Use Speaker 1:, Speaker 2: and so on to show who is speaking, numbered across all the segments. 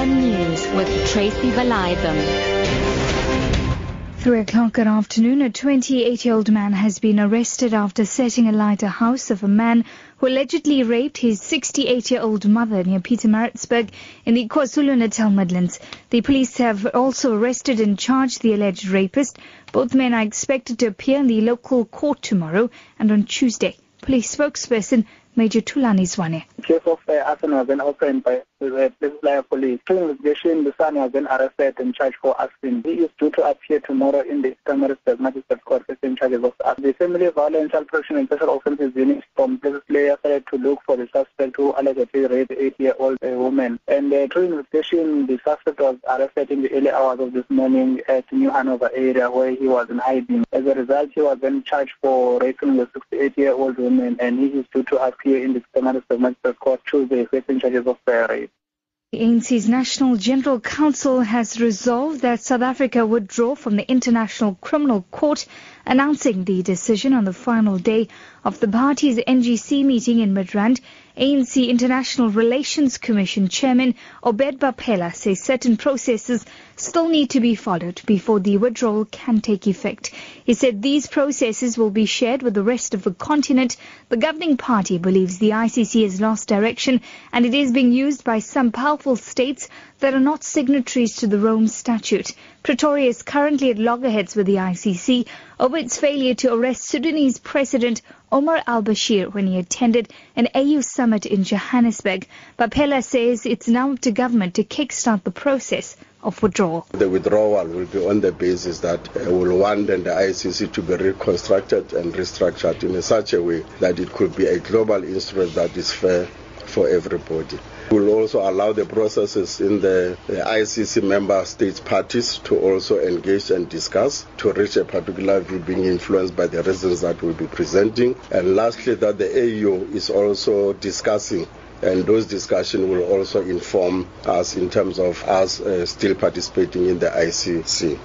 Speaker 1: FM News with Tracy Valiathan.
Speaker 2: Three o'clock that afternoon, a 28-year-old man has been arrested after setting alight a house of a man who allegedly raped his 68-year-old mother near Pietermaritzburg in the KwaZulu-Natal Midlands. The police have also arrested and charged the alleged rapist. Both men are expected to appear in the local court tomorrow and on Tuesday. Police spokesperson Major Thulani Zwane.
Speaker 3: Case of uh, arson was then opened by the Places Police. Through investigation, the son was then arrested and charged for arson. He is due to appear tomorrow in the Pietermaritzburg Magistrate Court facing charges of arson. The Family Violence Protection and Special Offences Unit from Plessislaer started to look for the suspect who allegedly raped an eight-year-old uh, woman. And uh, through investigation, the suspect was arrested in the early hours of this morning at New Hanover area where he was in hiding. As a result, he was then charged for raping the 68-year-old woman and he is due to appear in the Pietermaritzburg Magistrate Court Tuesday facing charges of.
Speaker 2: The ANC's National General Council has resolved that South Africa withdraw from the International Criminal Court, announcing the decision on the final day of the party's NGC meeting in Midrand. ANC International Relations Commission Chairman Obed Bapela says certain processes still need to be followed before the withdrawal can take effect. He said these processes will be shared with the rest of the continent. The governing party believes the ICC has lost direction and it is being used by some powerful states that are not signatories to the Rome Statute. Pretoria is currently at loggerheads with the ICC over its failure to arrest Sudanese President Omar al-Bashir when he attended an AU summit in Johannesburg. Bapela says it's now up to government to kickstart the process of withdrawal.
Speaker 4: The withdrawal will be on the basis that uh, we'll want the ICC to be reconstructed and restructured in such a way that it could be a global instrument that is fair for everybody. We'll also allow the processes in the, the, ICC member states parties to also engage and discuss to reach a particular view being influenced by the reasons that we'll be presenting. And lastly, that the AU is also discussing and those discussions will also inform us in terms of us uh, still participating in the ICC.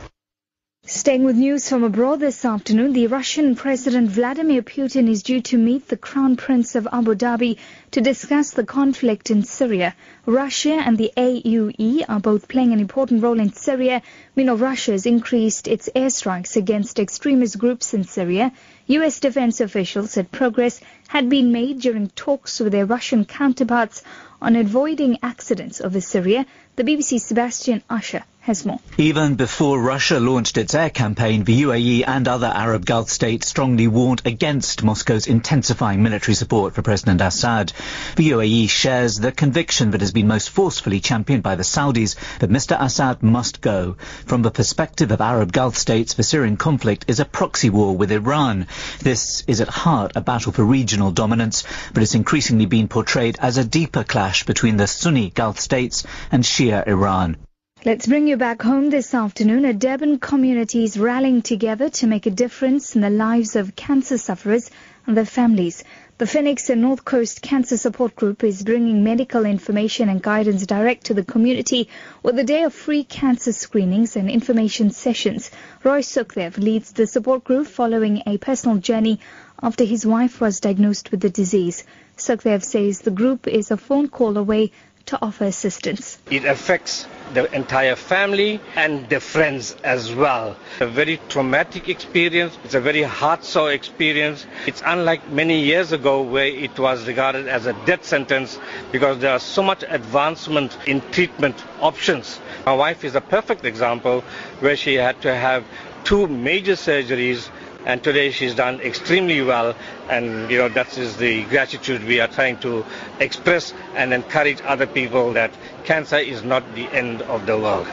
Speaker 2: Staying with news from abroad this afternoon, the Russian President Vladimir Putin is due to meet the Crown Prince of Abu Dhabi to discuss the conflict in Syria. Russia and the UAE are both playing an important role in Syria. Meanwhile, Russia has increased its airstrikes against extremist groups in Syria. U.S. defense officials said progress had been made during talks with their Russian counterparts on avoiding accidents over Syria. The BBC's Sebastian Usher has more.
Speaker 5: Even before Russia launched its air campaign, the UAE and other Arab Gulf states strongly warned against Moscow's intensifying military support for President Assad. The UAE shares the conviction that has been most forcefully championed by the Saudis that Mr. Assad must go. From the perspective of Arab Gulf states, the Syrian conflict is a proxy war with Iran. This is at heart a battle for regional dominance, but it's increasingly been portrayed as a deeper clash between the Sunni Gulf states and Shia Iran.
Speaker 2: Let's bring you back home this afternoon. A Durban community is rallying together to make a difference in the lives of cancer sufferers their families. The Phoenix and North Coast Cancer Support Group is bringing medical information and guidance direct to the community with a day of free cancer screenings and information sessions. Roy Sukhdev leads the support group following a personal journey after his wife was diagnosed with the disease. Sukhdev says the group is a phone call away to offer assistance.
Speaker 6: It affects the entire family and the friends as well. A very traumatic experience. It's a very heart-sore experience. It's unlike many years ago where it was regarded as a death sentence because there are so much advancement in treatment options. My wife is a perfect example where she had to have two major surgeries and today she's done extremely well and you know that is the gratitude we are trying to express and encourage other people that cancer is not the end of the world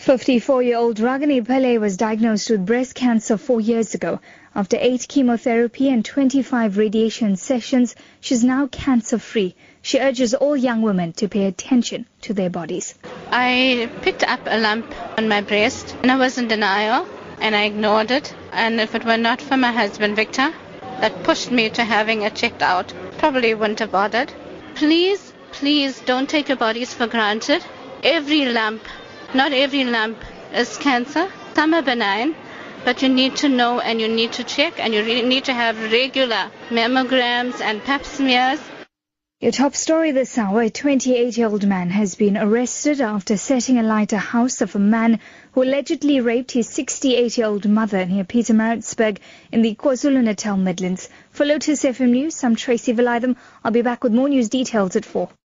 Speaker 2: 54-year-old Ragini Pele was diagnosed with breast cancer four years ago. After eight chemotherapy and 25 radiation sessions, she's now cancer-free. She urges all young women to pay attention to their bodies.
Speaker 7: I picked up a lump on my breast and I was in denial and I ignored it. And if it were not for my husband Victor, that pushed me to having it checked out, probably wouldn't have bothered. Please, please don't take your bodies for granted. Every lump, not every lump is cancer. Some are benign, but you need to know and you need to check and you need to have regular mammograms and pap smears
Speaker 2: Your top story this hour, a 28-year-old man has been arrested after setting alight a house of a man who allegedly raped his 68-year-old mother near Pietermaritzburg in the KwaZulu-Natal Midlands. For Lotus FM News, I'm Tracy Valaydham. I'll be back with more news details at 4.